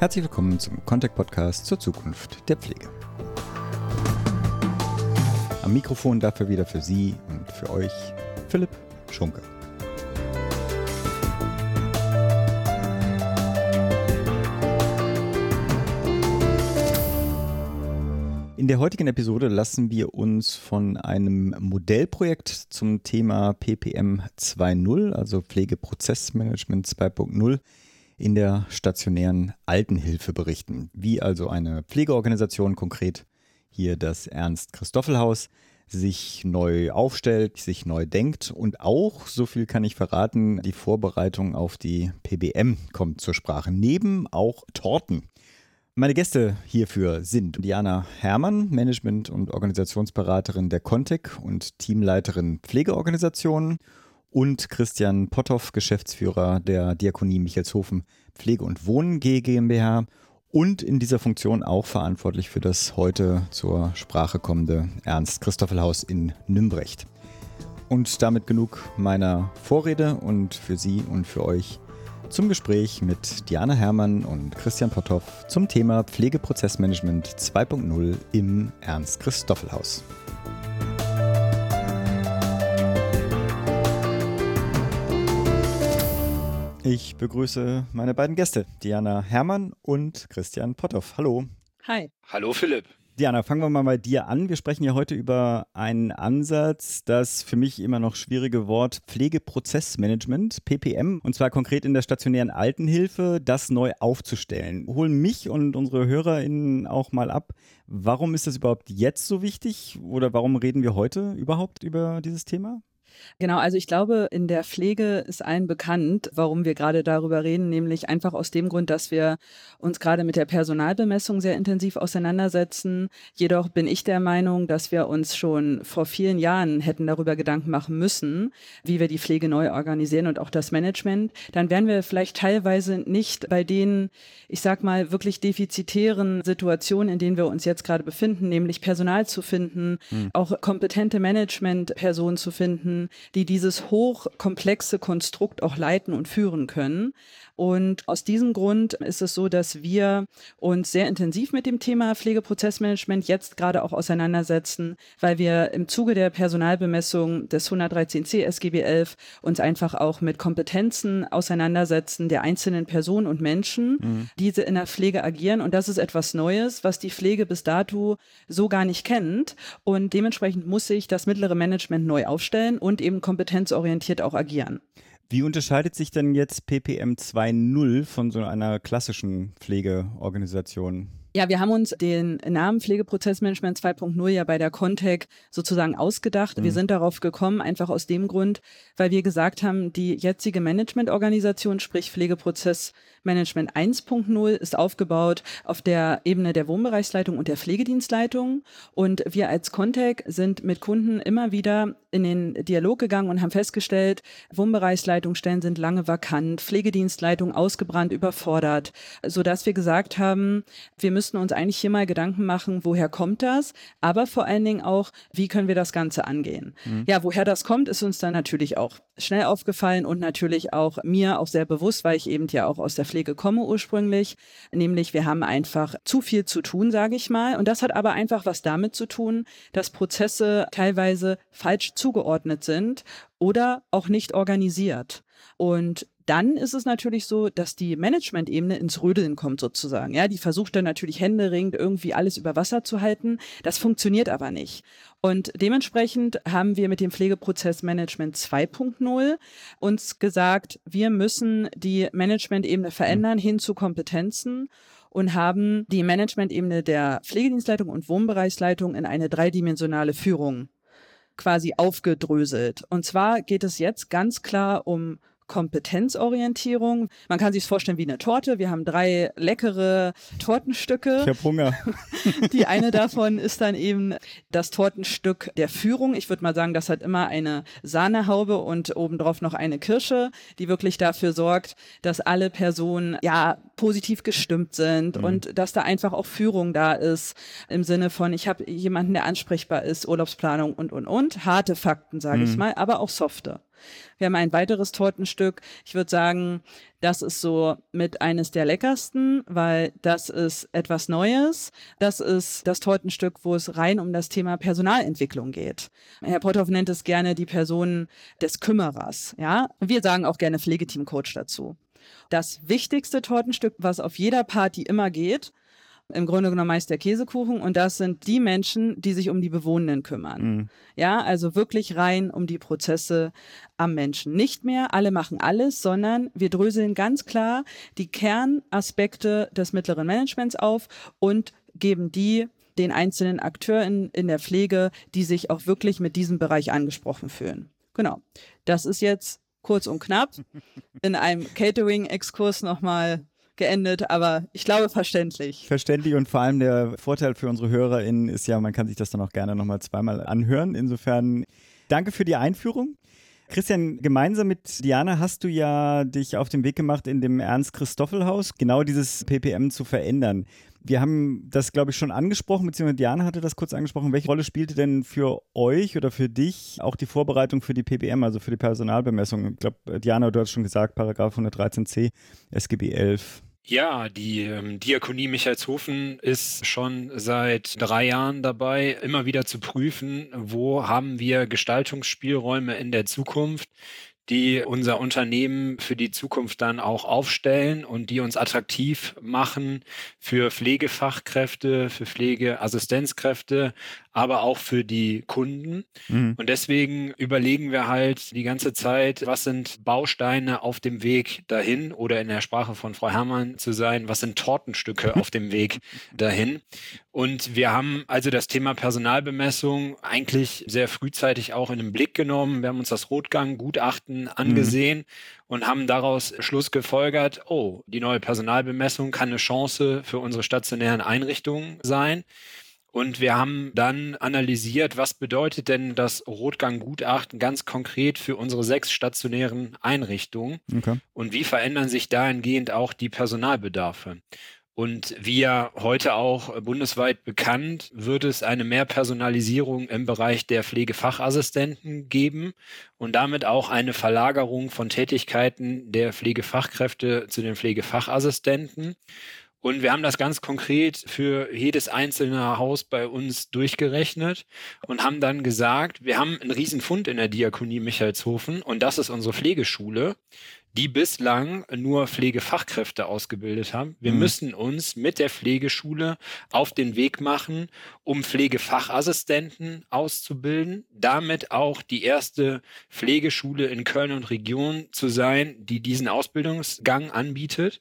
Herzlich willkommen zum Contact Podcast zur Zukunft der Pflege. Am Mikrofon dafür wieder für Sie und für euch Philipp Schunke. In der heutigen Episode lassen wir uns von einem Modellprojekt zum Thema PPM 2.0, also Pflegeprozessmanagement 2.0, in der stationären Altenhilfe berichten. Wie also eine Pflegeorganisation, konkret hier das Ernst-Christoffel-Haus, sich neu aufstellt, sich neu denkt und auch, so viel kann ich verraten, die Vorbereitung auf die PBM kommt zur Sprache. Neben auch Torten. Meine Gäste hierfür sind Diana Herrmann, Management- und Organisationsberaterin der Contec und Teamleiterin Pflegeorganisationen und Christian Potthoff, Geschäftsführer der Diakonie Michelshofen Pflege und Wohnen GmbH und in dieser Funktion auch verantwortlich für das heute zur Sprache kommende Ernst-Christoffel-Haus in Nümbrecht. Und damit genug meiner Vorrede und für Sie und für euch zum Gespräch mit Diana Herrmann und Christian Potthoff zum Thema Pflegeprozessmanagement 2.0 im Ernst-Christoffel-Haus. Ich begrüße meine beiden Gäste, Diana Herrmann und Christian Potthoff. Hallo. Hi. Hallo Philipp. Diana, fangen wir mal bei dir an. Wir sprechen ja heute über einen Ansatz, das für mich immer noch schwierige Wort Pflegeprozessmanagement, PPM, und zwar konkret in der stationären Altenhilfe, das neu aufzustellen. Holen mich und unsere HörerInnen auch mal ab. Warum ist das überhaupt jetzt so wichtig oder warum reden wir heute überhaupt über dieses Thema? Genau, also ich glaube, in der Pflege ist allen bekannt, warum wir gerade darüber reden, nämlich einfach aus dem Grund, dass wir uns gerade mit der Personalbemessung sehr intensiv auseinandersetzen. Jedoch bin ich der Meinung, dass wir uns schon vor vielen Jahren hätten darüber Gedanken machen müssen, wie wir die Pflege neu organisieren und auch das Management. Dann wären wir vielleicht teilweise nicht bei den, ich sag mal, wirklich defizitären Situationen, in denen wir uns jetzt gerade befinden, nämlich Personal zu finden, hm. auch kompetente Managementpersonen zu finden, die dieses hochkomplexe Konstrukt auch leiten und führen können. Und aus diesem Grund ist es so, dass wir uns sehr intensiv mit dem Thema Pflegeprozessmanagement jetzt gerade auch auseinandersetzen, weil wir im Zuge der Personalbemessung des 113c SGB 11 uns einfach auch mit Kompetenzen auseinandersetzen der einzelnen Personen und Menschen, mhm. die in der Pflege agieren. Und das ist etwas Neues, was die Pflege bis dato so gar nicht kennt. Und dementsprechend muss sich das mittlere Management neu aufstellen und eben kompetenzorientiert auch agieren. Wie unterscheidet sich denn jetzt PPM 2.0 von so einer klassischen Pflegeorganisation? Ja, wir haben uns den Namen Pflegeprozessmanagement 2.0 ja bei der Contec sozusagen ausgedacht. Mhm. Wir sind darauf gekommen, einfach aus dem Grund, weil wir gesagt haben, die jetzige Managementorganisation, sprich Pflegeprozessmanagement 1.0, ist aufgebaut auf der Ebene der Wohnbereichsleitung und der Pflegedienstleitung. Und wir als Contec sind mit Kunden immer wieder in den Dialog gegangen und haben festgestellt, Wohnbereichsleitungsstellen sind lange vakant, Pflegedienstleitung ausgebrannt, überfordert, sodass wir gesagt haben, wir müssen müssten uns eigentlich hier mal Gedanken machen, woher kommt das, aber vor allen Dingen auch, wie können wir das Ganze angehen. Mhm. Ja, woher das kommt, ist uns dann natürlich auch schnell aufgefallen und natürlich auch mir auch sehr bewusst, weil ich eben ja auch aus der Pflege komme ursprünglich, nämlich wir haben einfach zu viel zu tun, sage ich mal. Und das hat aber einfach was damit zu tun, dass Prozesse teilweise falsch zugeordnet sind oder auch nicht organisiert. Und dann ist es natürlich so, dass die Management-Ebene ins Rödeln kommt sozusagen. Ja, die versucht dann natürlich händeringend irgendwie alles über Wasser zu halten. Das funktioniert aber nicht. Und dementsprechend haben wir mit dem Pflegeprozessmanagement 2.0 uns gesagt, wir müssen die Management-Ebene verändern hin zu Kompetenzen und haben die Management-Ebene der Pflegedienstleitung und Wohnbereichsleitung in eine dreidimensionale Führung quasi aufgedröselt. Und zwar geht es jetzt ganz klar um Kompetenzorientierung. Man kann sich es vorstellen wie eine Torte. Wir haben drei leckere Tortenstücke. Ich habe Hunger. Die eine davon ist dann eben das Tortenstück der Führung. Ich würde mal sagen, das hat immer eine Sahnehaube und obendrauf noch eine Kirsche, die wirklich dafür sorgt, dass alle Personen ja positiv gestimmt sind mhm. und dass da einfach auch Führung da ist im Sinne von, ich habe jemanden, der ansprechbar ist, Urlaubsplanung und und und. Harte Fakten, sage mhm. ich mal, aber auch softe. Wir haben ein weiteres Tortenstück. Ich würde sagen, das ist so mit eines der leckersten, weil das ist etwas Neues. Das ist das Tortenstück, wo es rein um das Thema Personalentwicklung geht. Herr Potthoff nennt es gerne die Person des Kümmerers. Ja, wir sagen auch gerne Pflegeteamcoach dazu. Das wichtigste Tortenstück, was auf jeder Party immer geht, im Grunde genommen meist der Käsekuchen und das sind die Menschen, die sich um die Bewohnenden kümmern. Mhm. Ja, also wirklich rein um die Prozesse am Menschen. Nicht mehr alle machen alles, sondern wir dröseln ganz klar die Kernaspekte des mittleren Managements auf und geben die den einzelnen Akteuren in der Pflege, die sich auch wirklich mit diesem Bereich angesprochen fühlen. Genau. Das ist jetzt kurz und knapp in einem Catering-Exkurs nochmal geendet, aber ich glaube verständlich. Verständlich und vor allem der Vorteil für unsere HörerInnen ist ja, man kann sich das dann auch gerne nochmal zweimal anhören. Insofern danke für die Einführung. Christian, gemeinsam mit Diana hast du ja dich auf den Weg gemacht, in dem Ernst-Christoffel-Haus genau dieses PPM zu verändern. Wir haben das, glaube ich, schon angesprochen, beziehungsweise Diana hatte das kurz angesprochen. Welche Rolle spielte denn für euch oder für dich auch die Vorbereitung für die PPM, also für die Personalbemessung? Ich glaube, Diana, du hast schon gesagt, Paragraph 113c, SGB 11. Ja, die ähm, Diakonie Michaelshofen ist schon seit drei Jahren dabei, immer wieder zu prüfen, wo haben wir Gestaltungsspielräume in der Zukunft, die unser Unternehmen für die Zukunft dann auch aufstellen und die uns attraktiv machen für Pflegefachkräfte, für Pflegeassistenzkräfte, aber auch für die Kunden. Mhm. Und deswegen überlegen wir halt die ganze Zeit, was sind Bausteine auf dem Weg dahin oder in der Sprache von Frau Herrmann zu sein, was sind Tortenstücke auf dem Weg dahin. Und wir haben also das Thema Personalbemessung eigentlich sehr frühzeitig auch in den Blick genommen. Wir haben uns das Rotgang-Gutachten angesehen mhm. und haben daraus Schluss gefolgert, oh, die neue Personalbemessung kann eine Chance für unsere stationären Einrichtungen sein. Und wir haben dann analysiert, was bedeutet denn das Rotgang-Gutachten ganz konkret für unsere sechs stationären Einrichtungen okay. und wie verändern sich dahingehend auch die Personalbedarfe. Und wie ja heute auch bundesweit bekannt, wird es eine Mehrpersonalisierung im Bereich der Pflegefachassistenten geben und damit auch eine Verlagerung von Tätigkeiten der Pflegefachkräfte zu den Pflegefachassistenten. Und wir haben das ganz konkret für jedes einzelne Haus bei uns durchgerechnet und haben dann gesagt, wir haben einen Riesenfund in der Diakonie Michaelshofen und das ist unsere Pflegeschule, die bislang nur Pflegefachkräfte ausgebildet haben. Wir mhm. müssen uns mit der Pflegeschule auf den Weg machen, um Pflegefachassistenten auszubilden, damit auch die erste Pflegeschule in Köln und Region zu sein, die diesen Ausbildungsgang anbietet.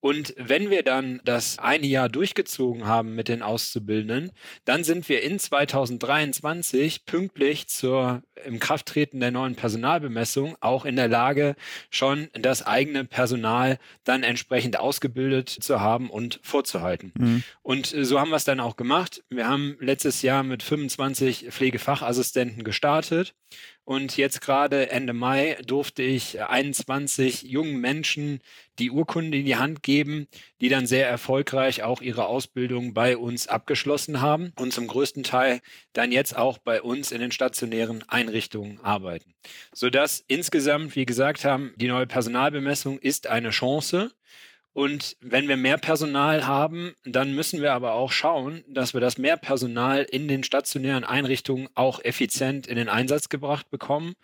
Und wenn wir dann das eine Jahr durchgezogen haben mit den Auszubildenden, dann sind wir in 2023 pünktlich zur im Krafttreten der neuen Personalbemessung auch in der Lage, schon das eigene Personal dann entsprechend ausgebildet zu haben und vorzuhalten. Mhm. Und so haben wir es dann auch gemacht. Wir haben letztes Jahr mit 25 Pflegefachassistenten gestartet und jetzt gerade Ende Mai durfte ich 21 jungen Menschen die Urkunde in die Hand geben, die dann sehr erfolgreich auch ihre Ausbildung bei uns abgeschlossen haben und zum größten Teil dann jetzt auch bei uns in den stationären Einrichtungen arbeiten. Sodass insgesamt, wie gesagt haben, die neue Personalbemessung ist eine Chance und wenn wir mehr Personal haben, dann müssen wir aber auch schauen, dass wir das mehr Personal in den stationären Einrichtungen auch effizient in den Einsatz gebracht bekommen.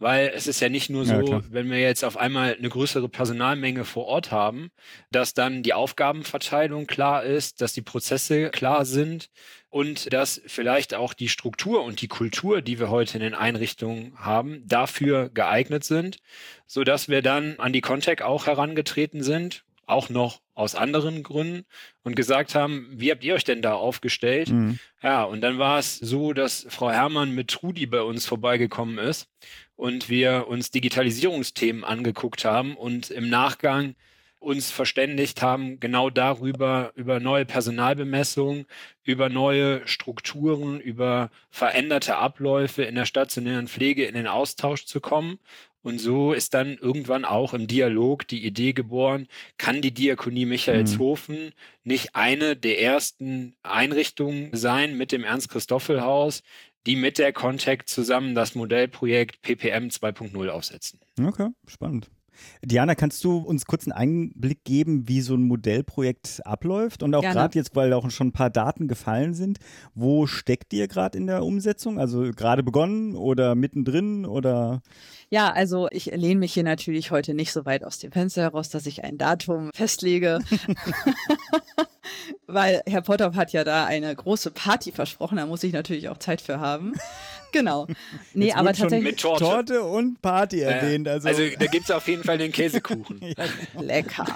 Weil es ist ja nicht nur so, ja, wenn wir jetzt auf einmal eine größere Personalmenge vor Ort haben, dass dann die Aufgabenverteilung klar ist, dass die Prozesse klar sind und dass vielleicht auch die Struktur und die Kultur, die wir heute in den Einrichtungen haben, dafür geeignet sind, so dass wir dann an die Contact auch herangetreten sind auch noch aus anderen Gründen und gesagt haben, wie habt ihr euch denn da aufgestellt? Mhm. Ja, und dann war es so, dass Frau Herrmann mit Trudi bei uns vorbeigekommen ist und wir uns Digitalisierungsthemen angeguckt haben und im Nachgang uns verständigt haben, genau darüber, über neue Personalbemessungen, über neue Strukturen, über veränderte Abläufe in der stationären Pflege in den Austausch zu kommen und so ist dann irgendwann auch im Dialog die Idee geboren, kann die Diakonie Michaelshofen mhm. nicht eine der ersten Einrichtungen sein mit dem Ernst-Christoffel-Haus, die mit der Contact zusammen das Modellprojekt PPM 2.0 aufsetzen. Okay, spannend. Diana, kannst du uns kurz einen Einblick geben, wie so ein Modellprojekt abläuft? Und auch gerade jetzt, weil auch schon ein paar Daten gefallen sind, wo steckt ihr gerade in der Umsetzung? Also gerade begonnen oder mittendrin oder? Ja, also ich lehne mich hier natürlich heute nicht so weit aus dem Fenster heraus, dass ich ein Datum festlege. Weil Herr Potthoff hat ja da eine große Party versprochen, da muss ich natürlich auch Zeit für haben. Genau. Nee, Jetzt aber tatsächlich. Mit Torte. Torte und Party erwähnt. Also, also da gibt es auf jeden Fall den Käsekuchen. Lecker.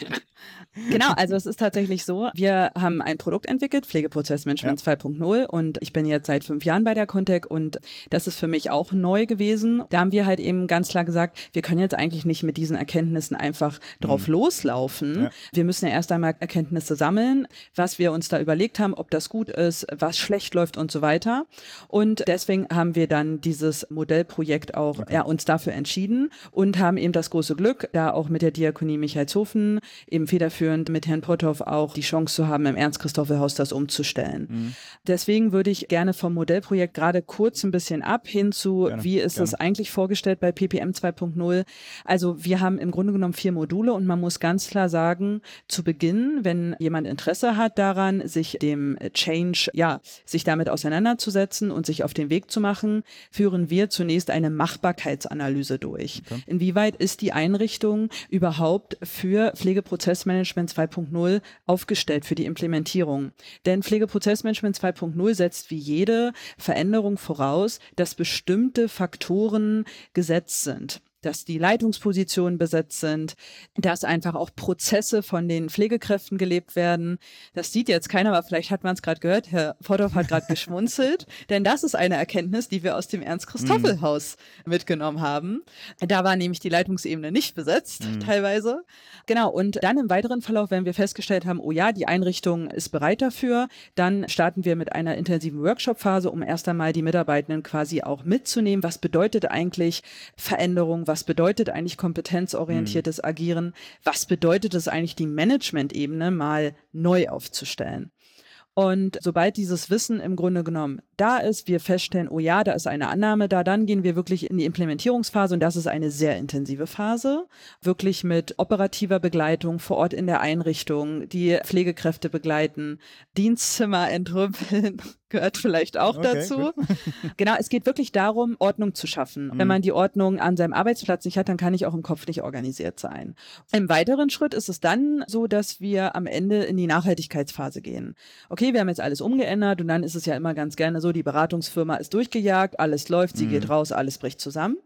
Genau, also es ist tatsächlich so, wir haben ein Produkt entwickelt, Pflegeprozessmanagement ja. 2.0 und ich bin jetzt seit fünf Jahren bei der Contec und das ist für mich auch neu gewesen. Da haben wir halt eben ganz klar gesagt, wir können jetzt eigentlich nicht mit diesen Erkenntnissen einfach drauf mhm. loslaufen. Ja. Wir müssen ja erst einmal Erkenntnisse sammeln, was wir uns da überlegt haben, ob das gut ist, was schlecht läuft und so weiter. Und deswegen haben wir dann dieses Modellprojekt auch okay. ja, uns dafür entschieden und haben eben das große Glück, da auch mit der Diakonie Michaelshofen eben federführend mit Herrn Potthoff auch die Chance zu haben, im Ernst-Christoffel-Haus das umzustellen. Mhm. Deswegen würde ich gerne vom Modellprojekt gerade kurz ein bisschen ab hin zu, gerne, wie ist es eigentlich vorgestellt bei PPM 2.0. Also wir haben im Grunde genommen vier Module und man muss ganz klar sagen, zu Beginn, wenn jemand Interesse hat daran, sich dem Change, ja, sich damit auseinanderzusetzen und sich auf den Weg zu machen, führen wir zunächst eine Machbarkeitsanalyse durch. Okay. Inwieweit ist die Einrichtung überhaupt für Pflegeprozessmanagement 2.0 aufgestellt für die Implementierung. Denn Pflegeprozessmanagement 2.0 setzt wie jede Veränderung voraus, dass bestimmte Faktoren gesetzt sind dass die Leitungspositionen besetzt sind, dass einfach auch Prozesse von den Pflegekräften gelebt werden. Das sieht jetzt keiner, aber vielleicht hat man es gerade gehört. Herr Vordorf hat gerade geschmunzelt, denn das ist eine Erkenntnis, die wir aus dem Ernst-Christoffel-Haus mhm. mitgenommen haben. Da war nämlich die Leitungsebene nicht besetzt, mhm. teilweise. Genau, und dann im weiteren Verlauf, wenn wir festgestellt haben, oh ja, die Einrichtung ist bereit dafür, dann starten wir mit einer intensiven Workshop-Phase, um erst einmal die Mitarbeitenden quasi auch mitzunehmen. Was bedeutet eigentlich Veränderung? Was bedeutet eigentlich kompetenzorientiertes mhm. Agieren, was bedeutet es eigentlich, die Management-Ebene mal neu aufzustellen. Und sobald dieses Wissen im Grunde genommen da ist, wir feststellen, oh ja, da ist eine Annahme da, dann gehen wir wirklich in die Implementierungsphase und das ist eine sehr intensive Phase, wirklich mit operativer Begleitung vor Ort in der Einrichtung, die Pflegekräfte begleiten, Dienstzimmer entrümpeln, gehört vielleicht auch okay, dazu. genau, es geht wirklich darum, Ordnung zu schaffen. Mhm. Wenn man die Ordnung an seinem Arbeitsplatz nicht hat, dann kann ich auch im Kopf nicht organisiert sein. Im weiteren Schritt ist es dann so, dass wir am Ende in die Nachhaltigkeitsphase gehen. Okay, wir haben jetzt alles umgeändert und dann ist es ja immer ganz gerne so, die Beratungsfirma ist durchgejagt, alles läuft, sie mhm. geht raus, alles bricht zusammen.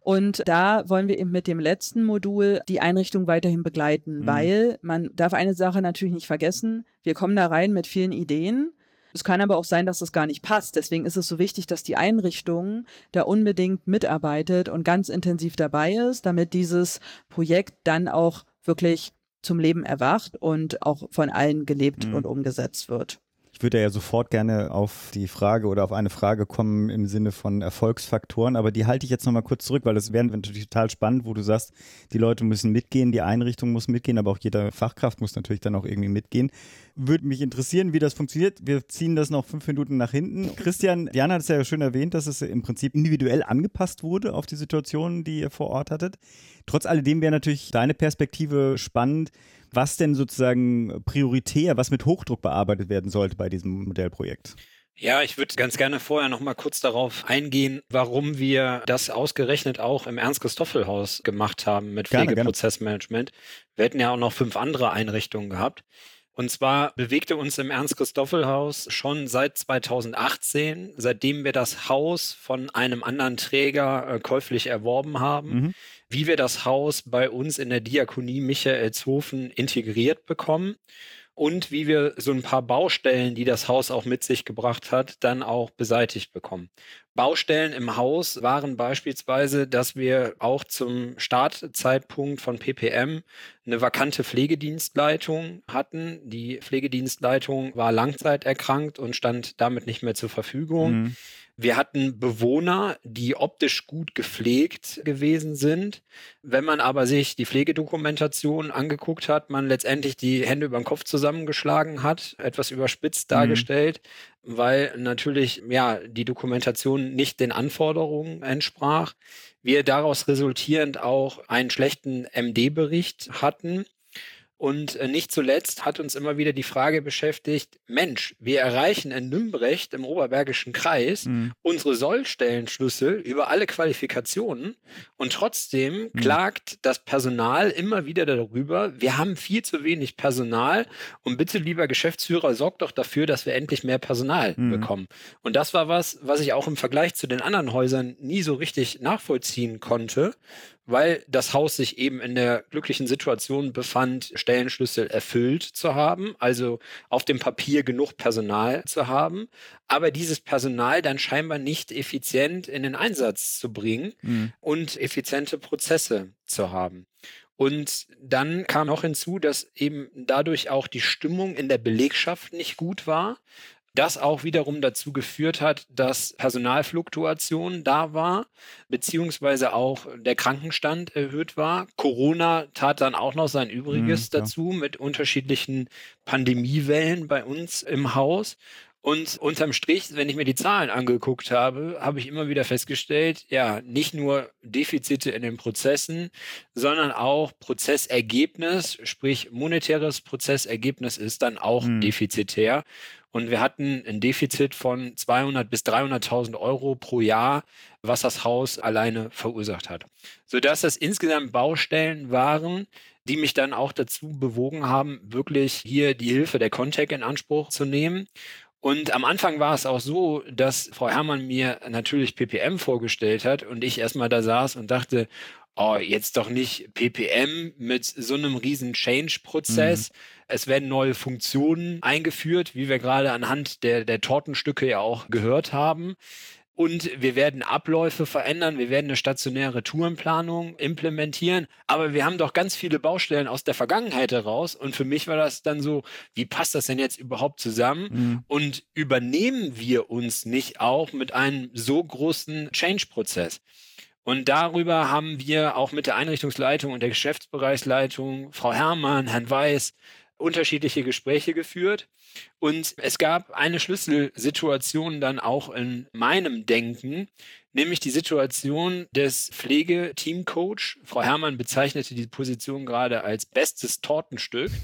Und da wollen wir eben mit dem letzten Modul die Einrichtung weiterhin begleiten, mhm. weil man darf eine Sache natürlich nicht vergessen. Wir kommen da rein mit vielen Ideen. Es kann aber auch sein, dass das gar nicht passt. Deswegen ist es so wichtig, dass die Einrichtung da unbedingt mitarbeitet und ganz intensiv dabei ist, damit dieses Projekt dann auch wirklich zum Leben erwacht und auch von allen gelebt mhm. und umgesetzt wird. Ich würde ja sofort gerne auf die Frage oder auf eine Frage kommen im Sinne von Erfolgsfaktoren, aber die halte ich jetzt nochmal kurz zurück, weil das wäre natürlich total spannend, wo du sagst, die Leute müssen mitgehen, die Einrichtung muss mitgehen, aber auch jeder Fachkraft muss natürlich dann auch irgendwie mitgehen. Würde mich interessieren, wie das funktioniert. Wir ziehen das noch fünf Minuten nach hinten. Christian, Diana hat es ja schön erwähnt, dass es im Prinzip individuell angepasst wurde auf die Situation, die ihr vor Ort hattet. Trotz alledem wäre natürlich deine Perspektive spannend was denn sozusagen prioritär, was mit Hochdruck bearbeitet werden sollte bei diesem Modellprojekt. Ja, ich würde ganz gerne vorher noch mal kurz darauf eingehen, warum wir das ausgerechnet auch im Ernst-Christoffel-Haus gemacht haben mit Pflegeprozessmanagement. Wir hätten ja auch noch fünf andere Einrichtungen gehabt. Und zwar bewegte uns im Ernst-Christoffel-Haus schon seit 2018, seitdem wir das Haus von einem anderen Träger äh, käuflich erworben haben, mhm wie wir das Haus bei uns in der Diakonie Michaelshofen integriert bekommen und wie wir so ein paar Baustellen, die das Haus auch mit sich gebracht hat, dann auch beseitigt bekommen. Baustellen im Haus waren beispielsweise, dass wir auch zum Startzeitpunkt von PPM eine vakante Pflegedienstleitung hatten. Die Pflegedienstleitung war langzeiterkrankt und stand damit nicht mehr zur Verfügung. Mhm. Wir hatten Bewohner, die optisch gut gepflegt gewesen sind. Wenn man aber sich die Pflegedokumentation angeguckt hat, man letztendlich die Hände über den Kopf zusammengeschlagen hat, etwas überspitzt mhm. dargestellt, mhm. weil natürlich ja die Dokumentation nicht den Anforderungen entsprach. Wir daraus resultierend auch einen schlechten MD-Bericht hatten und äh, nicht zuletzt hat uns immer wieder die Frage beschäftigt, Mensch, wir erreichen in Nümbrecht im Oberbergischen Kreis mhm. unsere Sollstellenschlüssel über alle Qualifikationen und trotzdem mhm. klagt das Personal immer wieder darüber, wir haben viel zu wenig Personal und bitte lieber Geschäftsführer, sorgt doch dafür, dass wir endlich mehr Personal mhm. bekommen. Und das war was, was ich auch im Vergleich zu den anderen Häusern nie so richtig nachvollziehen konnte, weil das Haus sich eben in der glücklichen Situation befand, Stellenschlüssel erfüllt zu haben, also auf dem Papier genug Personal zu haben, aber dieses Personal dann scheinbar nicht effizient in den Einsatz zu bringen mhm. und effiziente Prozesse zu haben. Und dann kam noch hinzu, dass eben dadurch auch die Stimmung in der Belegschaft nicht gut war das auch wiederum dazu geführt hat, dass Personalfluktuation da war, beziehungsweise auch der Krankenstand erhöht war. Corona tat dann auch noch sein Übriges mhm, dazu mit unterschiedlichen Pandemiewellen bei uns im Haus. Und unterm Strich, wenn ich mir die Zahlen angeguckt habe, habe ich immer wieder festgestellt, ja, nicht nur Defizite in den Prozessen, sondern auch Prozessergebnis, sprich monetäres Prozessergebnis ist dann auch mhm. defizitär. Und wir hatten ein Defizit von 200 bis 300.000 Euro pro Jahr, was das Haus alleine verursacht hat. Sodass das insgesamt Baustellen waren, die mich dann auch dazu bewogen haben, wirklich hier die Hilfe der Contec in Anspruch zu nehmen. Und am Anfang war es auch so, dass Frau Herrmann mir natürlich PPM vorgestellt hat und ich erstmal da saß und dachte, oh, jetzt doch nicht PPM mit so einem riesen Change-Prozess. Mhm. Es werden neue Funktionen eingeführt, wie wir gerade anhand der, der Tortenstücke ja auch gehört haben. Und wir werden Abläufe verändern, wir werden eine stationäre Tourenplanung implementieren. Aber wir haben doch ganz viele Baustellen aus der Vergangenheit heraus. Und für mich war das dann so, wie passt das denn jetzt überhaupt zusammen? Mhm. Und übernehmen wir uns nicht auch mit einem so großen Change-Prozess? Und darüber haben wir auch mit der Einrichtungsleitung und der Geschäftsbereichsleitung, Frau Herrmann, Herrn Weiß, unterschiedliche Gespräche geführt. Und es gab eine Schlüsselsituation dann auch in meinem Denken, nämlich die Situation des Pflegeteamcoach. Frau Herrmann bezeichnete die Position gerade als bestes Tortenstück.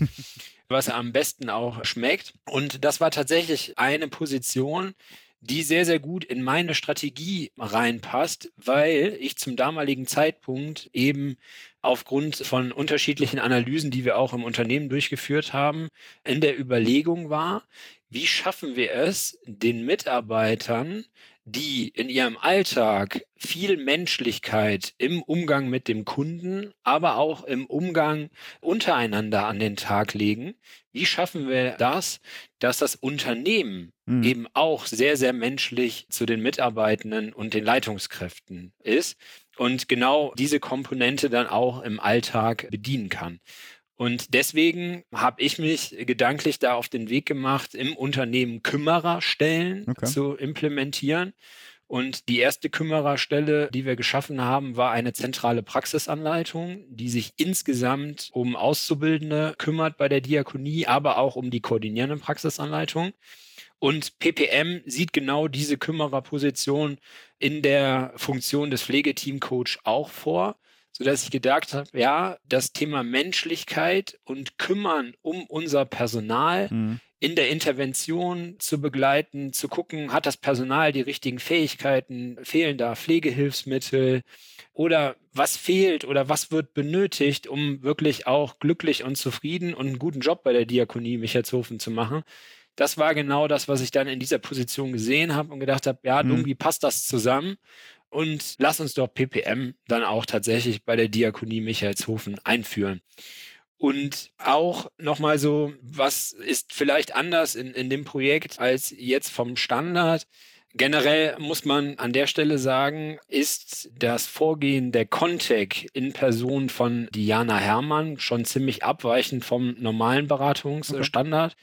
was am besten auch schmeckt. Und das war tatsächlich eine Position, die sehr, sehr gut in meine Strategie reinpasst, weil ich zum damaligen Zeitpunkt eben aufgrund von unterschiedlichen Analysen, die wir auch im Unternehmen durchgeführt haben, in der Überlegung war, wie schaffen wir es, den Mitarbeitern, die in ihrem Alltag viel Menschlichkeit im Umgang mit dem Kunden, aber auch im Umgang untereinander an den Tag legen. Wie schaffen wir das, dass das Unternehmen mhm. eben auch sehr, sehr menschlich zu den Mitarbeitenden und den Leitungskräften ist und genau diese Komponente dann auch im Alltag bedienen kann. Und deswegen habe ich mich gedanklich da auf den Weg gemacht, im Unternehmen Kümmererstellen okay. zu implementieren. Und die erste Kümmererstelle, die wir geschaffen haben, war eine zentrale Praxisanleitung, die sich insgesamt um Auszubildende kümmert bei der Diakonie, aber auch um die koordinierende Praxisanleitung. Und PPM sieht genau diese Kümmererposition in der Funktion des Pflegeteamcoach auch vor, sodass ich gedacht habe, ja, das Thema Menschlichkeit und Kümmern um unser Personal mhm. in der Intervention zu begleiten, zu gucken, hat das Personal die richtigen Fähigkeiten, fehlen da Pflegehilfsmittel oder was fehlt oder was wird benötigt, um wirklich auch glücklich und zufrieden und einen guten Job bei der Diakonie Michaelshofen zu machen das war genau das, was ich dann in dieser Position gesehen habe und gedacht habe, ja, mhm. irgendwie passt das zusammen. Und lass uns doch PPM dann auch tatsächlich bei der Diakonie Michaelshofen einführen. Und auch nochmal so, was ist vielleicht anders in, in dem Projekt als jetzt vom Standard? Generell muss man an der Stelle sagen, ist das Vorgehen der Contec in Person von Diana Herrmann schon ziemlich abweichend vom normalen Beratungsstandard. Okay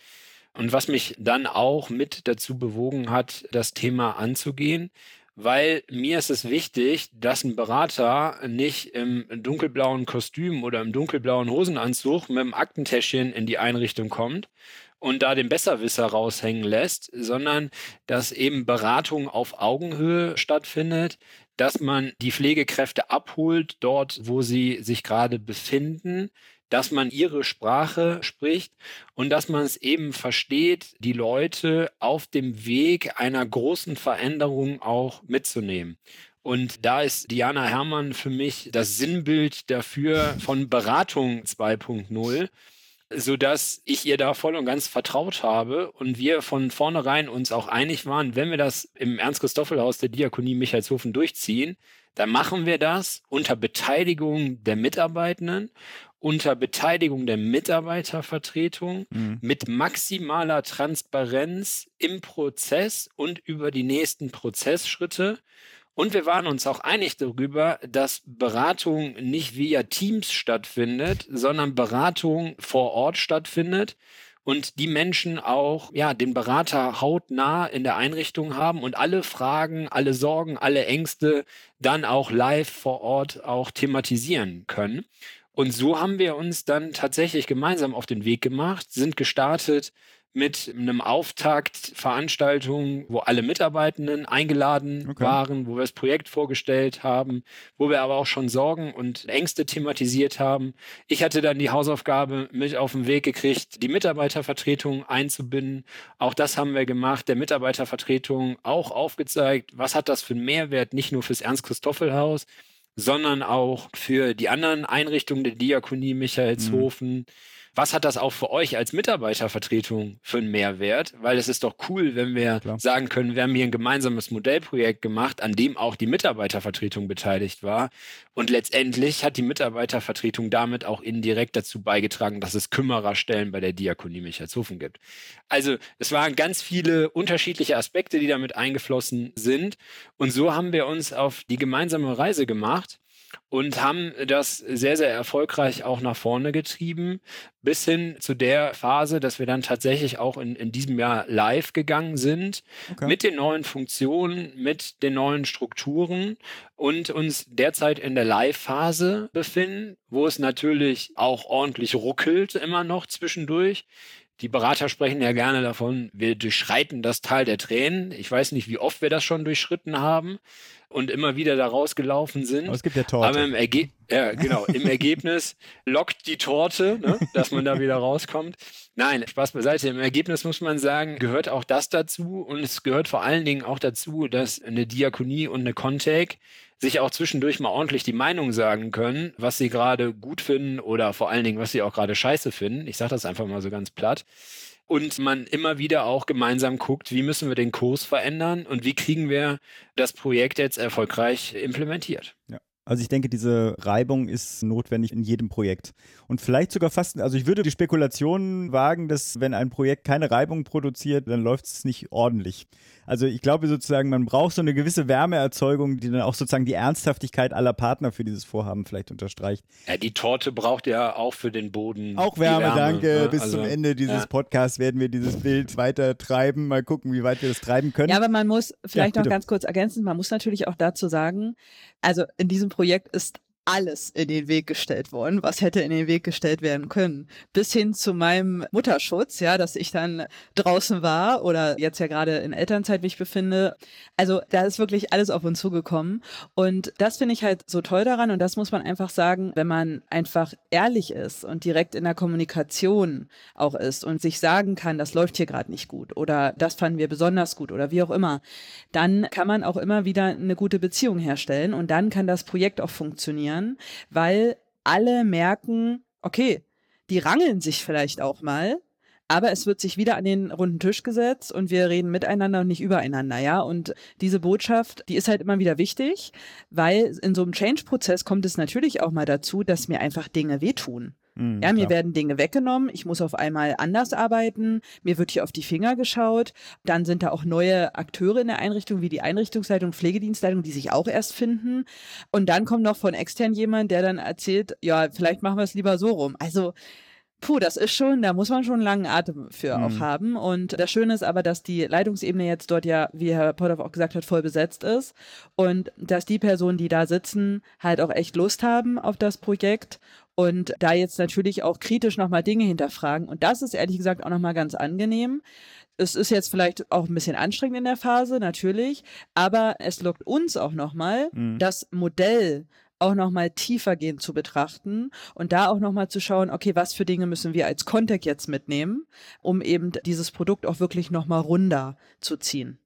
Und was mich dann auch mit dazu bewogen hat, das Thema anzugehen, weil mir ist es wichtig, dass ein Berater nicht im dunkelblauen Kostüm oder im dunkelblauen Hosenanzug mit dem Aktentäschchen in die Einrichtung kommt und da den Besserwisser raushängen lässt, sondern dass eben Beratung auf Augenhöhe stattfindet, dass man die Pflegekräfte abholt dort, wo sie sich gerade befinden, dass man ihre Sprache spricht und dass man es eben versteht, die Leute auf dem Weg einer großen Veränderung auch mitzunehmen. Und da ist Diana Herrmann für mich das Sinnbild dafür von Beratung 2.0 sodass ich ihr da voll und ganz vertraut habe und wir von vornherein uns auch einig waren, wenn wir das im Ernst-Christoffel-Haus der Diakonie Michaelshofen durchziehen, dann machen wir das unter Beteiligung der Mitarbeitenden unter Beteiligung der Mitarbeitervertretung mhm. mit maximaler Transparenz im Prozess und über die nächsten Prozessschritte. Und wir waren uns auch einig darüber, dass Beratung nicht via Teams stattfindet, sondern Beratung vor Ort stattfindet und die Menschen auch ja den Berater hautnah in der Einrichtung haben und alle Fragen, alle Sorgen, alle Ängste dann auch live vor Ort auch thematisieren können. Und so haben wir uns dann tatsächlich gemeinsam auf den Weg gemacht, sind gestartet mit einem Auftaktveranstaltung, wo alle Mitarbeitenden eingeladen okay. waren, wo wir das Projekt vorgestellt haben, wo wir aber auch schon Sorgen und Ängste thematisiert haben. Ich hatte dann die Hausaufgabe mit auf den Weg gekriegt, die Mitarbeitervertretung einzubinden. Auch das haben wir gemacht, der Mitarbeitervertretung auch aufgezeigt, was hat das für einen Mehrwert, nicht nur fürs Ernst-Christoffel-Haus, sondern auch für die anderen Einrichtungen der Diakonie Michaelshofen. Mhm. Was hat das auch für euch als Mitarbeitervertretung für einen Mehrwert? Weil es ist doch cool, wenn wir Klar. sagen können, wir haben hier ein gemeinsames Modellprojekt gemacht, an dem auch die Mitarbeitervertretung beteiligt war. Und letztendlich hat die Mitarbeitervertretung damit auch indirekt dazu beigetragen, dass es Kümmererstellen bei der Diakonie Michaelshofen gibt. Also es waren ganz viele unterschiedliche Aspekte, die damit eingeflossen sind. Und so haben wir uns auf die gemeinsame Reise gemacht und haben das sehr, sehr erfolgreich auch nach vorne getrieben, bis hin zu der Phase, dass wir dann tatsächlich auch in, in diesem Jahr live gegangen sind, okay. mit den neuen Funktionen, mit den neuen Strukturen und uns derzeit in der Live-Phase befinden, wo es natürlich auch ordentlich ruckelt immer noch zwischendurch. Die Berater sprechen ja gerne davon, wir durchschreiten das Tal der Tränen. Ich weiß nicht, wie oft wir das schon durchschritten haben und immer wieder da rausgelaufen sind. Aber es gibt ja Torte. Aber im, Erge ja, genau, im Ergebnis lockt die Torte, ne, dass man da wieder rauskommt. Nein, Spaß beiseite. Im Ergebnis muss man sagen, gehört auch das dazu und es gehört vor allen Dingen auch dazu, dass eine Diakonie und eine Contec sich auch zwischendurch mal ordentlich die Meinung sagen können, was sie gerade gut finden oder vor allen Dingen, was sie auch gerade scheiße finden. Ich sage das einfach mal so ganz platt und man immer wieder auch gemeinsam guckt, wie müssen wir den Kurs verändern und wie kriegen wir das Projekt jetzt erfolgreich implementiert. Ja. Also ich denke, diese Reibung ist notwendig in jedem Projekt. Und vielleicht sogar fast, also ich würde die Spekulation wagen, dass wenn ein Projekt keine Reibung produziert, dann läuft es nicht ordentlich. Also ich glaube sozusagen, man braucht so eine gewisse Wärmeerzeugung, die dann auch sozusagen die Ernsthaftigkeit aller Partner für dieses Vorhaben vielleicht unterstreicht. Ja, die Torte braucht ja auch für den Boden. Auch Wärme, Wärme danke. Ne? Bis also, zum Ende dieses ja. Podcasts werden wir dieses Bild weiter treiben. Mal gucken, wie weit wir das treiben können. Ja, aber man muss vielleicht ja, noch ganz kurz ergänzen, man muss natürlich auch dazu sagen, also in diesem Projekt ist alles in den Weg gestellt worden, was hätte in den Weg gestellt werden können. Bis hin zu meinem Mutterschutz, ja, dass ich dann draußen war oder jetzt ja gerade in Elternzeit mich befinde. Also da ist wirklich alles auf uns zugekommen. Und das finde ich halt so toll daran. Und das muss man einfach sagen, wenn man einfach ehrlich ist und direkt in der Kommunikation auch ist und sich sagen kann, das läuft hier gerade nicht gut oder das fanden wir besonders gut oder wie auch immer, dann kann man auch immer wieder eine gute Beziehung herstellen und dann kann das Projekt auch funktionieren funktionieren, weil alle merken, okay, die rangeln sich vielleicht auch mal, aber es wird sich wieder an den runden Tisch gesetzt und wir reden miteinander und nicht übereinander, ja. Und diese Botschaft, die ist halt immer wieder wichtig, weil in so einem Change-Prozess kommt es natürlich auch mal dazu, dass mir einfach Dinge wehtun. Mhm, ja, mir klar. werden Dinge weggenommen, ich muss auf einmal anders arbeiten, mir wird hier auf die Finger geschaut, dann sind da auch neue Akteure in der Einrichtung, wie die Einrichtungsleitung, Pflegedienstleitung, die sich auch erst finden. Und dann kommt noch von extern jemand, der dann erzählt, ja, vielleicht machen wir es lieber so rum. Also Puh, das ist schon, da muss man schon einen langen Atem für mhm. auch haben. Und das Schöne ist aber, dass die Leitungsebene jetzt dort ja, wie Herr Potthoff auch gesagt hat, voll besetzt ist. Und dass die Personen, die da sitzen, halt auch echt Lust haben auf das Projekt und da jetzt natürlich auch kritisch nochmal Dinge hinterfragen. Und das ist ehrlich gesagt auch nochmal ganz angenehm. Es ist jetzt vielleicht auch ein bisschen anstrengend in der Phase, natürlich, aber es lockt uns auch nochmal, mhm. das Modell auch nochmal tiefergehend zu betrachten und da auch nochmal zu schauen, okay, was für Dinge müssen wir als Contact jetzt mitnehmen, um eben dieses Produkt auch wirklich nochmal runder zu ziehen.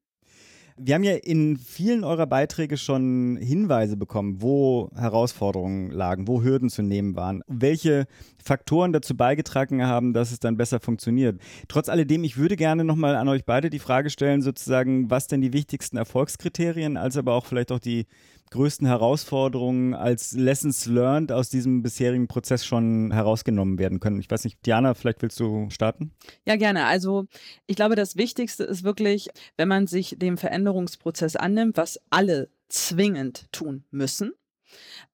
Wir haben ja in vielen eurer Beiträge schon Hinweise bekommen, wo Herausforderungen lagen, wo Hürden zu nehmen waren, welche Faktoren dazu beigetragen haben, dass es dann besser funktioniert. Trotz alledem, ich würde gerne nochmal an euch beide die Frage stellen, sozusagen, was denn die wichtigsten Erfolgskriterien, als aber auch vielleicht auch die größten Herausforderungen als Lessons learned aus diesem bisherigen Prozess schon herausgenommen werden können? Ich weiß nicht, Diana, vielleicht willst du starten? Ja, gerne. Also ich glaube, das Wichtigste ist wirklich, wenn man sich dem Veränderungsprozess annimmt, was alle zwingend tun müssen,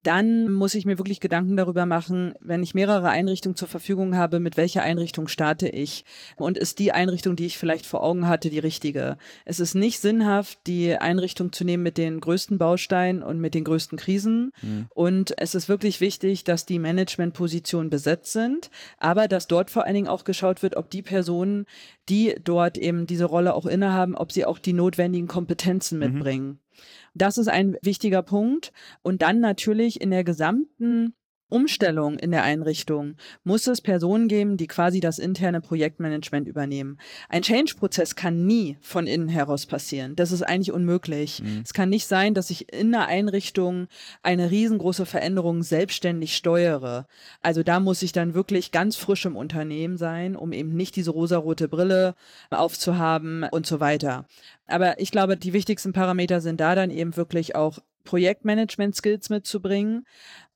dann muss ich mir wirklich Gedanken darüber machen, wenn ich mehrere Einrichtungen zur Verfügung habe, mit welcher Einrichtung starte ich und ist die Einrichtung, die ich vielleicht vor Augen hatte, die richtige. Es ist nicht sinnhaft, die Einrichtung zu nehmen mit den größten Bausteinen und mit den größten Krisen mhm. und es ist wirklich wichtig, dass die Managementpositionen besetzt sind, aber dass dort vor allen Dingen auch geschaut wird, ob die Personen, die dort eben diese Rolle auch innehaben, ob sie auch die notwendigen Kompetenzen mhm. mitbringen. Mhm. Das ist ein wichtiger Punkt. Und dann natürlich in der gesamten Umstellung in der Einrichtung muss es Personen geben, die quasi das interne Projektmanagement übernehmen. Ein Change-Prozess kann nie von innen heraus passieren. Das ist eigentlich unmöglich. Mhm. Es kann nicht sein, dass ich in der Einrichtung eine riesengroße Veränderung selbstständig steuere. Also da muss ich dann wirklich ganz frisch im Unternehmen sein, um eben nicht diese rosarote Brille aufzuhaben und so weiter. Aber ich glaube, die wichtigsten Parameter sind da dann eben wirklich auch Projektmanagement-Skills mitzubringen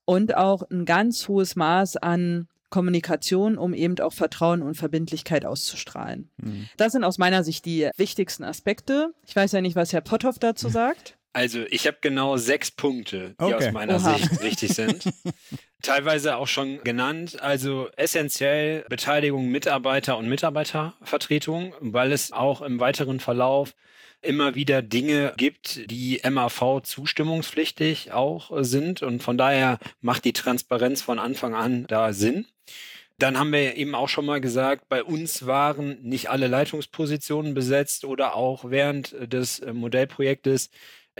und auch ein ganz hohes Maß an Kommunikation, um eben auch Vertrauen und Verbindlichkeit auszustrahlen. Mhm. Das sind aus meiner Sicht die wichtigsten Aspekte. Ich weiß ja nicht, was Herr Potthoff dazu sagt. Also ich habe genau sechs Punkte, die okay. aus meiner Oha. Sicht wichtig sind. Teilweise auch schon genannt. Also essentiell Beteiligung Mitarbeiter und Mitarbeitervertretung, weil es auch im weiteren Verlauf immer wieder Dinge gibt, die MAV zustimmungspflichtig auch sind. Und von daher macht die Transparenz von Anfang an da Sinn. Dann haben wir eben auch schon mal gesagt, bei uns waren nicht alle Leitungspositionen besetzt oder auch während des Modellprojektes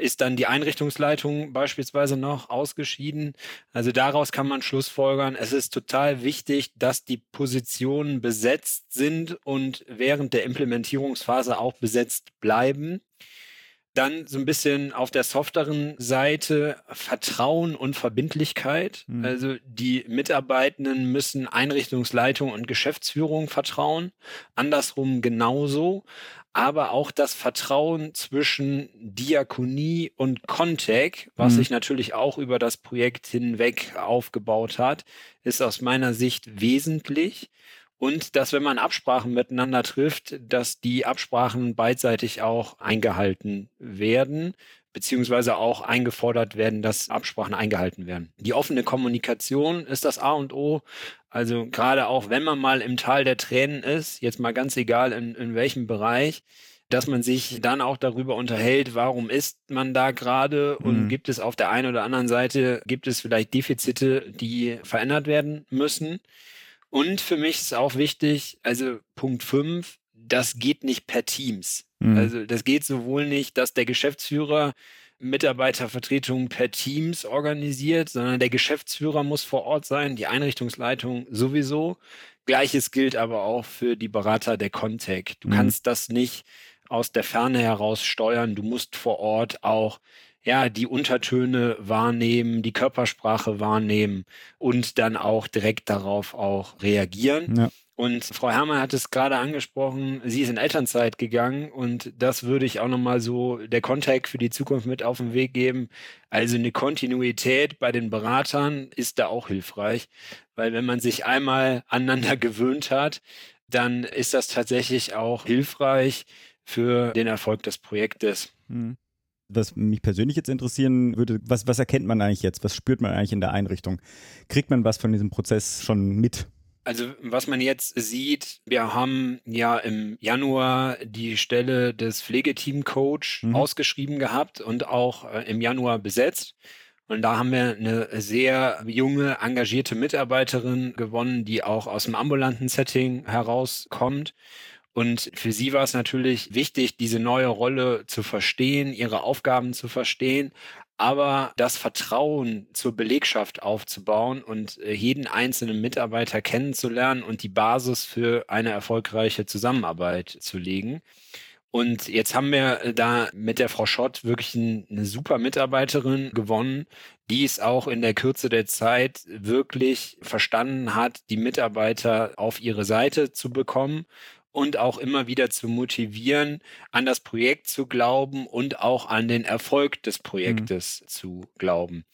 ist dann die Einrichtungsleitung beispielsweise noch ausgeschieden. Also daraus kann man schlussfolgern, es ist total wichtig, dass die Positionen besetzt sind und während der Implementierungsphase auch besetzt bleiben. Dann so ein bisschen auf der softeren Seite Vertrauen und Verbindlichkeit. Mhm. Also die Mitarbeitenden müssen Einrichtungsleitung und Geschäftsführung vertrauen. Andersrum genauso aber auch das Vertrauen zwischen Diakonie und Contec, was mhm. sich natürlich auch über das Projekt hinweg aufgebaut hat, ist aus meiner Sicht wesentlich. Und dass, wenn man Absprachen miteinander trifft, dass die Absprachen beidseitig auch eingehalten werden beziehungsweise auch eingefordert werden, dass Absprachen eingehalten werden. Die offene Kommunikation ist das A und O. Also gerade auch, wenn man mal im Tal der Tränen ist, jetzt mal ganz egal in, in welchem Bereich, dass man sich dann auch darüber unterhält, warum ist man da gerade und mhm. gibt es auf der einen oder anderen Seite, gibt es vielleicht Defizite, die verändert werden müssen. Und für mich ist auch wichtig, also Punkt 5, das geht nicht per Teams. Mhm. Also das geht sowohl nicht, dass der Geschäftsführer Mitarbeitervertretung per Teams organisiert, sondern der Geschäftsführer muss vor Ort sein, die Einrichtungsleitung sowieso. Gleiches gilt aber auch für die Berater der Contec. Du mhm. kannst das nicht aus der Ferne heraus steuern. Du musst vor Ort auch ja, die Untertöne wahrnehmen, die Körpersprache wahrnehmen und dann auch direkt darauf auch reagieren. Ja. Und Frau Herrmann hat es gerade angesprochen, sie ist in Elternzeit gegangen und das würde ich auch nochmal so der Kontakt für die Zukunft mit auf den Weg geben. Also eine Kontinuität bei den Beratern ist da auch hilfreich, weil wenn man sich einmal aneinander gewöhnt hat, dann ist das tatsächlich auch hilfreich für den Erfolg des Projektes. Mhm. Was mich persönlich jetzt interessieren würde, was, was erkennt man eigentlich jetzt? Was spürt man eigentlich in der Einrichtung? Kriegt man was von diesem Prozess schon mit? Also was man jetzt sieht, wir haben ja im Januar die Stelle des Pflegeteam-Coach mhm. ausgeschrieben gehabt und auch äh, im Januar besetzt. Und da haben wir eine sehr junge, engagierte Mitarbeiterin gewonnen, die auch aus dem ambulanten Setting herauskommt. Und für sie war es natürlich wichtig, diese neue Rolle zu verstehen, ihre Aufgaben zu verstehen, aber das Vertrauen zur Belegschaft aufzubauen und äh, jeden einzelnen Mitarbeiter kennenzulernen und die Basis für eine erfolgreiche Zusammenarbeit zu legen. Und jetzt haben wir äh, da mit der Frau Schott wirklich eine super Mitarbeiterin gewonnen, die es auch in der Kürze der Zeit wirklich verstanden hat, die Mitarbeiter auf ihre Seite zu bekommen und auch immer wieder zu motivieren, an das Projekt zu glauben und auch an den Erfolg des. Projektes mhm. zu glauben.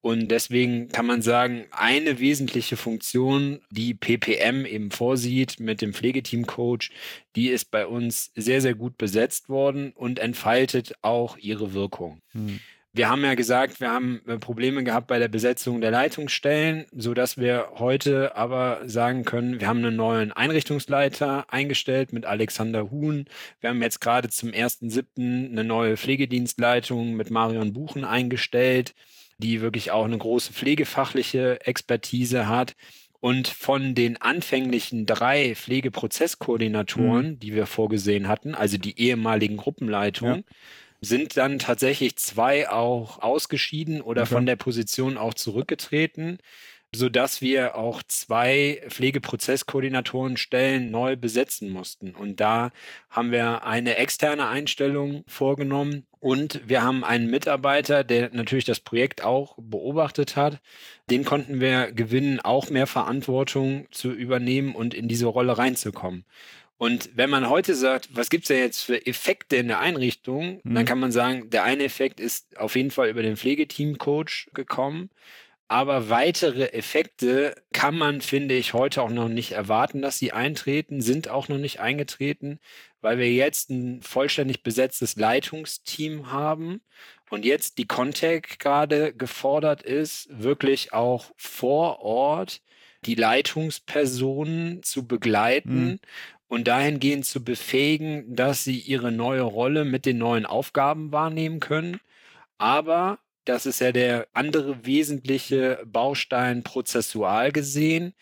Und deswegen kann man sagen, eine wesentliche Funktion, die PPM eben vorsieht mit dem Pflegeteam-Coach, die ist bei uns sehr, sehr gut besetzt worden und entfaltet auch ihre Wirkung. Mhm. Wir haben ja gesagt, wir haben äh, Probleme gehabt bei der Besetzung der Leitungsstellen, so dass wir heute aber sagen können, wir haben einen neuen Einrichtungsleiter eingestellt mit Alexander Huhn. Wir haben jetzt gerade zum 1.7. eine neue Pflegedienstleitung mit Marion Buchen eingestellt, die wirklich auch eine große pflegefachliche Expertise hat. Und von den anfänglichen drei Pflegeprozesskoordinatoren, mhm. die wir vorgesehen hatten, also die ehemaligen Gruppenleitungen, ja sind dann tatsächlich zwei auch ausgeschieden oder okay. von der Position auch zurückgetreten, sodass wir auch zwei Pflegeprozesskoordinatorenstellen neu besetzen mussten. Und da haben wir eine externe Einstellung vorgenommen und wir haben einen Mitarbeiter, der natürlich das Projekt auch beobachtet hat. Den konnten wir gewinnen, auch mehr Verantwortung zu übernehmen und in diese Rolle reinzukommen. Und wenn man heute sagt, was gibt es denn jetzt für Effekte in der Einrichtung, mhm. dann kann man sagen, der eine Effekt ist auf jeden Fall über den Pflegeteam-Coach gekommen. Aber weitere Effekte kann man, finde ich, heute auch noch nicht erwarten, dass sie eintreten, sind auch noch nicht eingetreten, weil wir jetzt ein vollständig besetztes Leitungsteam haben und jetzt die Contact gerade gefordert ist, wirklich auch vor Ort die Leitungspersonen zu begleiten mhm und dahingehend zu befähigen, dass sie ihre neue Rolle mit den neuen Aufgaben wahrnehmen können. Aber das ist ja der andere wesentliche Baustein prozessual gesehen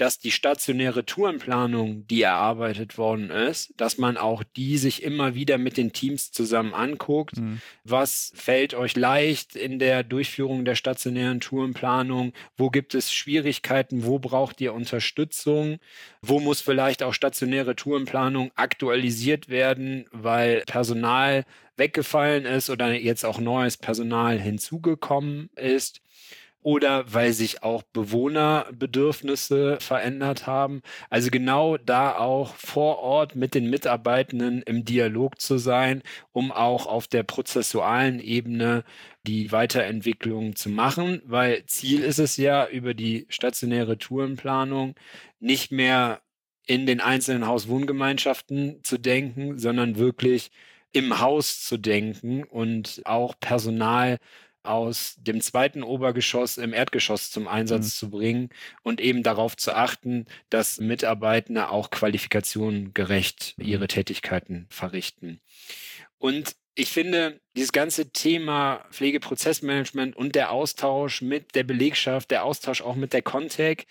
dass die stationäre Tourenplanung, die erarbeitet worden ist, dass man auch die sich immer wieder mit den Teams zusammen anguckt. Mhm. Was fällt euch leicht in der Durchführung der stationären Tourenplanung? Wo gibt es Schwierigkeiten? Wo braucht ihr Unterstützung? Wo muss vielleicht auch stationäre Tourenplanung aktualisiert werden, weil Personal weggefallen ist oder jetzt auch neues Personal hinzugekommen ist? Oder weil sich auch Bewohnerbedürfnisse verändert haben. Also genau da auch vor Ort mit den Mitarbeitenden im Dialog zu sein, um auch auf der prozessualen Ebene die Weiterentwicklung zu machen, weil Ziel ist es ja über die stationäre Tourenplanung nicht mehr in den einzelnen Hauswohngemeinschaften zu denken, sondern wirklich im Haus zu denken und auch Personal aus dem zweiten Obergeschoss im Erdgeschoss zum Einsatz mhm. zu bringen und eben darauf zu achten, dass Mitarbeitende auch qualifikationsgerecht mhm. ihre Tätigkeiten verrichten. Und ich finde, dieses ganze Thema Pflegeprozessmanagement und der Austausch mit der Belegschaft, der Austausch auch mit der Contec,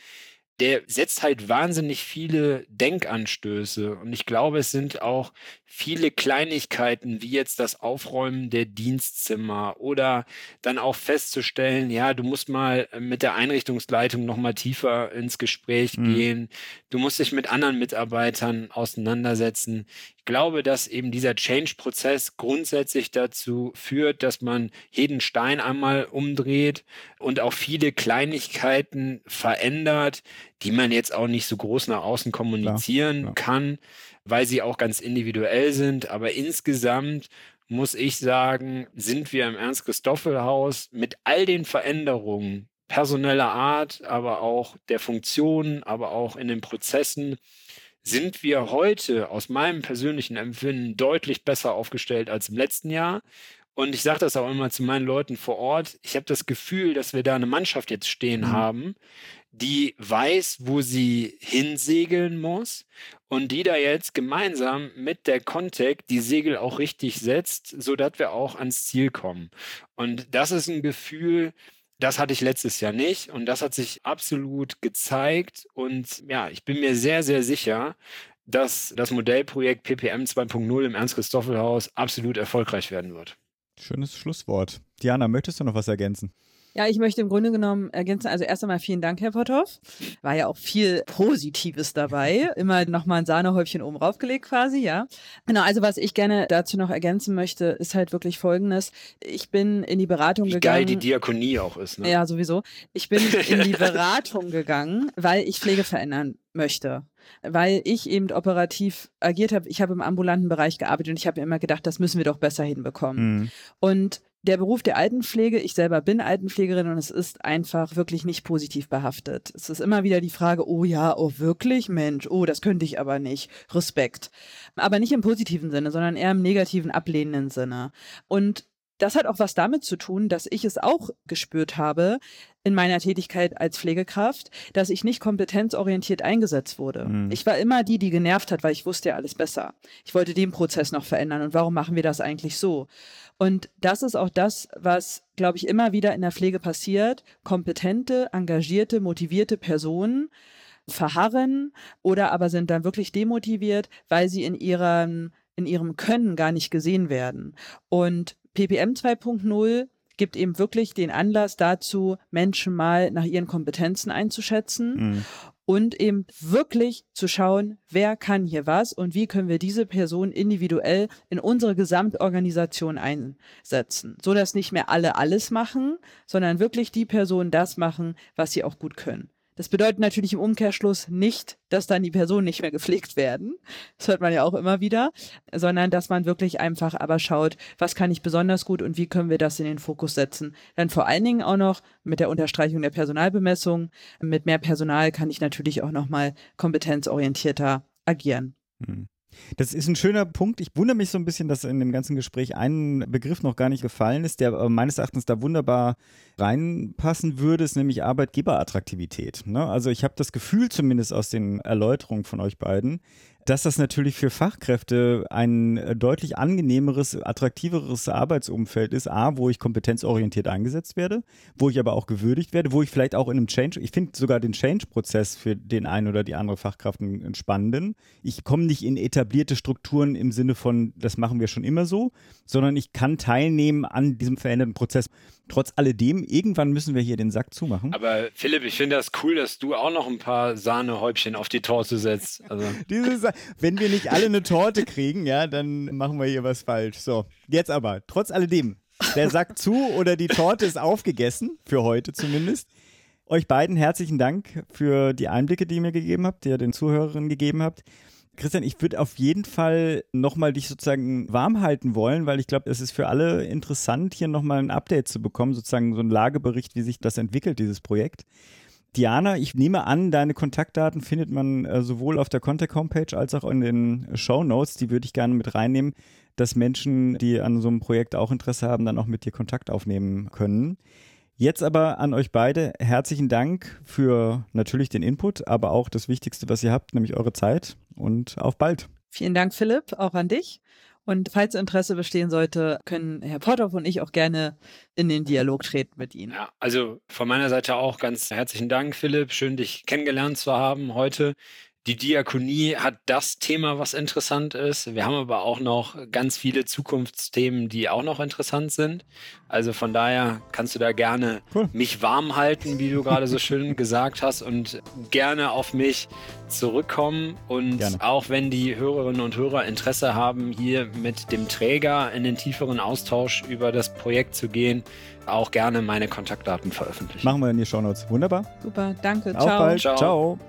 der setzt halt wahnsinnig viele Denkanstöße. Und ich glaube, es sind auch viele Kleinigkeiten, wie jetzt das Aufräumen der Dienstzimmer oder dann auch festzustellen, ja, du musst mal mit der Einrichtungsleitung nochmal tiefer ins Gespräch mhm. gehen. Du musst dich mit anderen Mitarbeitern auseinandersetzen. Ich glaube, dass eben dieser Change-Prozess grundsätzlich dazu führt, dass man jeden Stein einmal umdreht und auch viele Kleinigkeiten verändert, die man jetzt auch nicht so groß nach außen kommunizieren ja, ja. kann, weil sie auch ganz individuell sind. Aber insgesamt muss ich sagen, sind wir im Ernst-Christoffel-Haus mit all den Veränderungen personeller Art, aber auch der Funktionen, aber auch in den Prozessen, sind wir heute aus meinem persönlichen Empfinden deutlich besser aufgestellt als im letzten Jahr. Und ich sage das auch immer zu meinen Leuten vor Ort. Ich habe das Gefühl, dass wir da eine Mannschaft jetzt stehen mhm. haben, die weiß, wo sie hinsegeln muss und die da jetzt gemeinsam mit der Contact die Segel auch richtig setzt, sodass wir auch ans Ziel kommen. Und das ist ein Gefühl, das hatte ich letztes Jahr nicht und das hat sich absolut gezeigt und ja, ich bin mir sehr, sehr sicher, dass das Modellprojekt PPM 2.0 im Ernst-Christoffel-Haus absolut erfolgreich werden wird. Schönes Schlusswort. Diana, möchtest du noch was ergänzen? Ja, ich möchte im Grunde genommen ergänzen, also erst einmal vielen Dank, Herr Potthoff. War ja auch viel Positives dabei. Immer nochmal ein Sahnehäubchen oben raufgelegt quasi, ja. Genau, also was ich gerne dazu noch ergänzen möchte, ist halt wirklich folgendes. Ich bin in die Beratung Wie gegangen. geil die Diakonie auch ist, ne? Ja, sowieso. Ich bin in die Beratung gegangen, weil ich Pflege verändern möchte weil ich eben operativ agiert habe. Ich habe im ambulanten Bereich gearbeitet und ich habe mir immer gedacht, das müssen wir doch besser hinbekommen. Mhm. Und der Beruf der Altenpflege, ich selber bin Altenpflegerin und es ist einfach wirklich nicht positiv behaftet. Es ist immer wieder die Frage, oh ja, oh wirklich, Mensch, oh, das könnte ich aber nicht. Respekt. Aber nicht im positiven Sinne, sondern eher im negativen, ablehnenden Sinne. Und das hat auch was damit zu tun, dass ich es auch gespürt habe in meiner Tätigkeit als Pflegekraft, dass ich nicht kompetenzorientiert eingesetzt wurde. Mhm. Ich war immer die, die genervt hat, weil ich wusste ja alles besser. Ich wollte den Prozess noch verändern und warum machen wir das eigentlich so? Und das ist auch das, was, glaube ich, immer wieder in der Pflege passiert. Kompetente, engagierte, motivierte Personen verharren oder aber sind dann wirklich demotiviert, weil sie in ihrem, in ihrem Können gar nicht gesehen werden. Und PPM 2.0 gibt eben wirklich den Anlass dazu, Menschen mal nach ihren Kompetenzen einzuschätzen mhm und eben wirklich zu schauen, wer kann hier was und wie können wir diese Person individuell in unsere Gesamtorganisation einsetzen, so dass nicht mehr alle alles machen, sondern wirklich die Personen das machen, was sie auch gut können. Das bedeutet natürlich im Umkehrschluss nicht, dass dann die Personen nicht mehr gepflegt werden. Das hört man ja auch immer wieder, sondern dass man wirklich einfach aber schaut, was kann ich besonders gut und wie können wir das in den Fokus setzen. Dann vor allen Dingen auch noch mit der Unterstreichung der Personalbemessung. Mit mehr Personal kann ich natürlich auch nochmal kompetenzorientierter agieren. Hm. Das ist ein schöner Punkt. Ich wundere mich so ein bisschen, dass in dem ganzen Gespräch ein Begriff noch gar nicht gefallen ist, der meines Erachtens da wunderbar reinpassen würde, ist nämlich Arbeitgeberattraktivität. Ne? Also ich habe das Gefühl zumindest aus den Erläuterungen von euch beiden, dass das natürlich für Fachkräfte ein äh, deutlich angenehmeres, attraktiveres Arbeitsumfeld ist. A, wo ich kompetenzorientiert eingesetzt werde, wo ich aber auch gewürdigt werde, wo ich vielleicht auch in einem Change, ich finde sogar den Change-Prozess für den einen oder die andere Fachkraft einen spannenden. Ich komme nicht in etablierte Strukturen im Sinne von, das machen wir schon immer so, sondern ich kann teilnehmen an diesem veränderten Prozess. Trotz alledem, irgendwann müssen wir hier den Sack zumachen. Aber Philipp, ich finde das cool, dass du auch noch ein paar Sahnehäubchen auf die Torte setzt. Also. Dieses, wenn wir nicht alle eine Torte kriegen, ja, dann machen wir hier was falsch. So, jetzt aber, trotz alledem, der Sack zu oder die Torte ist aufgegessen, für heute zumindest. Euch beiden herzlichen Dank für die Einblicke, die ihr mir gegeben habt, die ihr den Zuhörerinnen gegeben habt. Christian, ich würde auf jeden Fall nochmal dich sozusagen warm halten wollen, weil ich glaube, es ist für alle interessant, hier nochmal ein Update zu bekommen, sozusagen so ein Lagebericht, wie sich das entwickelt, dieses Projekt. Diana, ich nehme an, deine Kontaktdaten findet man äh, sowohl auf der Contact Homepage als auch in den Show Notes. Die würde ich gerne mit reinnehmen, dass Menschen, die an so einem Projekt auch Interesse haben, dann auch mit dir Kontakt aufnehmen können. Jetzt aber an euch beide herzlichen Dank für natürlich den Input, aber auch das Wichtigste, was ihr habt, nämlich eure Zeit und auf bald. Vielen Dank, Philipp, auch an dich. Und falls Interesse bestehen sollte, können Herr Potthoff und ich auch gerne in den Dialog treten mit Ihnen. Ja, also von meiner Seite auch ganz herzlichen Dank, Philipp. Schön, dich kennengelernt zu haben heute. Die Diakonie hat das Thema, was interessant ist. Wir haben aber auch noch ganz viele Zukunftsthemen, die auch noch interessant sind. Also von daher kannst du da gerne cool. mich warm halten, wie du gerade so schön gesagt hast, und gerne auf mich zurückkommen. Und gerne. auch wenn die Hörerinnen und Hörer Interesse haben, hier mit dem Träger in den tieferen Austausch über das Projekt zu gehen, auch gerne meine Kontaktdaten veröffentlichen. Machen wir in die Shownotes. Wunderbar. Super, danke. Auf Ciao. Bald. Ciao. Ciao.